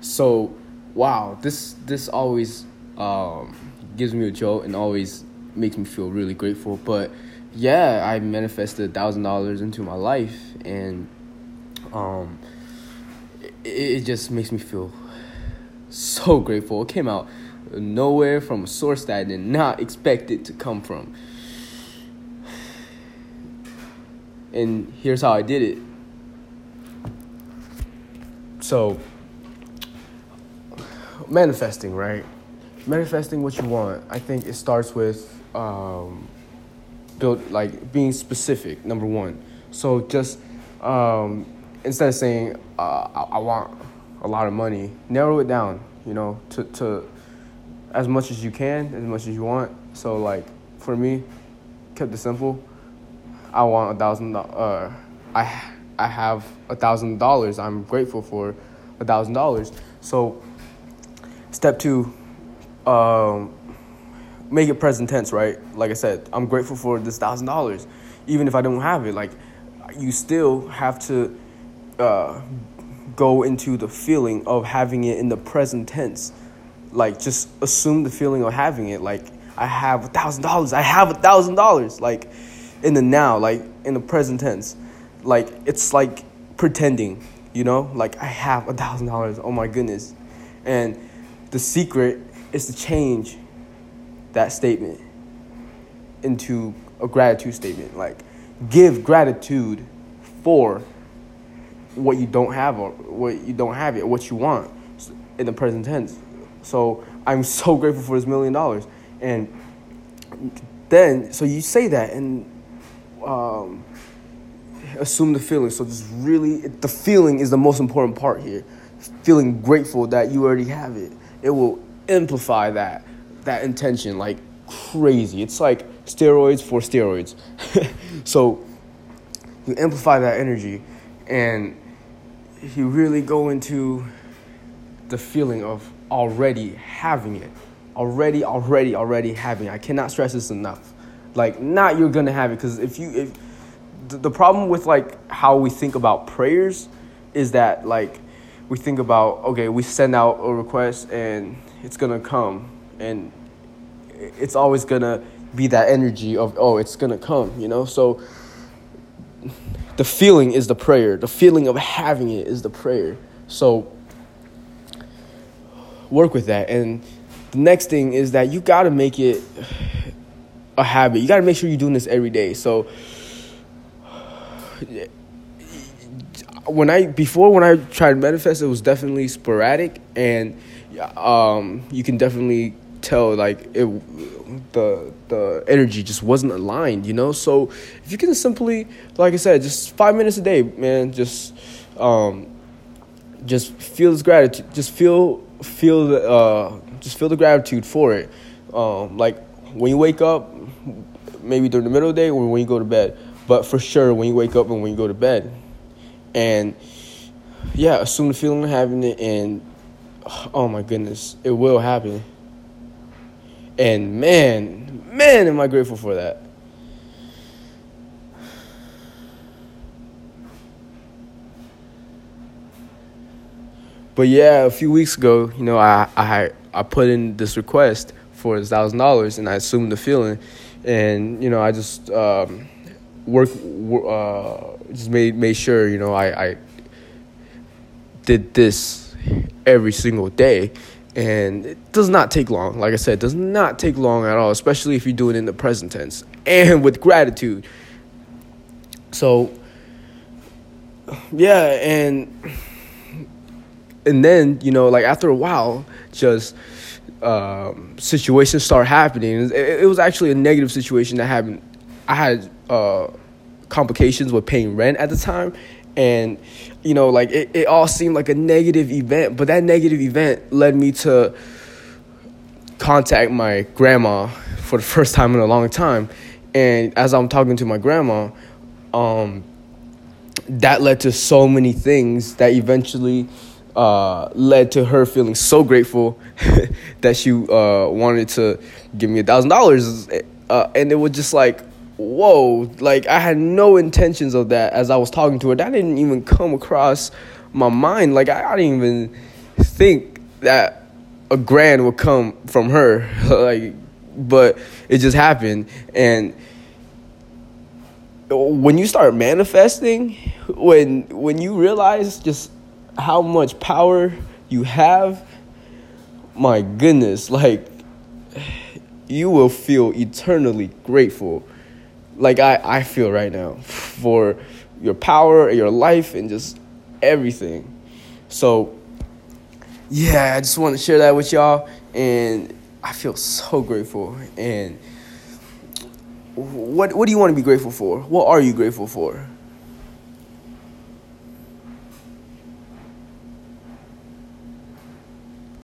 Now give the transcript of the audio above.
So, wow, this this always um, gives me a jolt and always makes me feel really grateful. But yeah, I manifested a thousand dollars into my life, and um, it, it just makes me feel so grateful. It came out nowhere from a source that I did not expect it to come from. And here's how I did it. So, manifesting, right? Manifesting what you want. I think it starts with um, build like being specific. Number one. So just um, instead of saying uh, I, I want a lot of money, narrow it down. You know, to to as much as you can, as much as you want. So like for me, kept it simple. I want a thousand. Uh, I I have a thousand dollars. I'm grateful for a thousand dollars. So step two, um, make it present tense, right? Like I said, I'm grateful for this thousand dollars, even if I don't have it. Like you still have to uh, go into the feeling of having it in the present tense. Like just assume the feeling of having it. Like I have a thousand dollars. I have a thousand dollars. Like in the now, like in the present tense. Like it's like pretending, you know? Like I have a thousand dollars. Oh my goodness. And the secret is to change that statement into a gratitude statement. Like give gratitude for what you don't have or what you don't have yet, what you want in the present tense. So I'm so grateful for this million dollars. And then, so you say that and um, assume the feeling. So just really, the feeling is the most important part here. Feeling grateful that you already have it. It will amplify that that intention like crazy. It's like steroids for steroids. so you amplify that energy and you really go into the feeling of already having it. Already, already, already having it. I cannot stress this enough. Like, not you're gonna have it, because if you, if the, the problem with like how we think about prayers is that like we think about okay, we send out a request and it's gonna come, and it's always gonna be that energy of oh, it's gonna come, you know. So the feeling is the prayer. The feeling of having it is the prayer. So work with that. And the next thing is that you got to make it a habit. You got to make sure you're doing this every day. So when I before when I tried manifest, it was definitely sporadic, and um, you can definitely tell like it the the energy just wasn't aligned, you know. So if you can simply, like I said, just five minutes a day, man, just um, just feel this gratitude, just feel feel the uh, just feel the gratitude for it. Um, like when you wake up, maybe during the middle of the day or when you go to bed, but for sure when you wake up and when you go to bed, and yeah, assume the feeling of having it, and oh my goodness, it will happen. And man, man, am I grateful for that. But yeah, a few weeks ago, you know, I I I put in this request for a thousand dollars, and I assumed the feeling, and you know, I just um, work uh, just made made sure, you know, I I did this every single day, and it does not take long. Like I said, it does not take long at all, especially if you do it in the present tense and with gratitude. So, yeah, and and then you know, like after a while, just um, situations start happening. It, it, was actually a negative situation that happened. I had uh, complications with paying rent at the time, and you know like it, it all seemed like a negative event but that negative event led me to contact my grandma for the first time in a long time. And as i'm talking to my grandma um, that led to so many things that eventually uh, led to her feeling so grateful that she uh, wanted to give me a thousand dollars. Uh, and it was just like whoa, like I had no intentions of that as I was talking to her. That didn't even come across my mind. Like I, I didn't even think that a grand would come from her, like, but it just happened. And when you start manifesting, when when you realize just how much power you have, my goodness, like you will feel eternally grateful. Like I, I feel right now for your power, your life, and just everything. So, yeah, I just want to share that with y'all, and I feel so grateful. And what what do you want to be grateful for? What are you grateful for?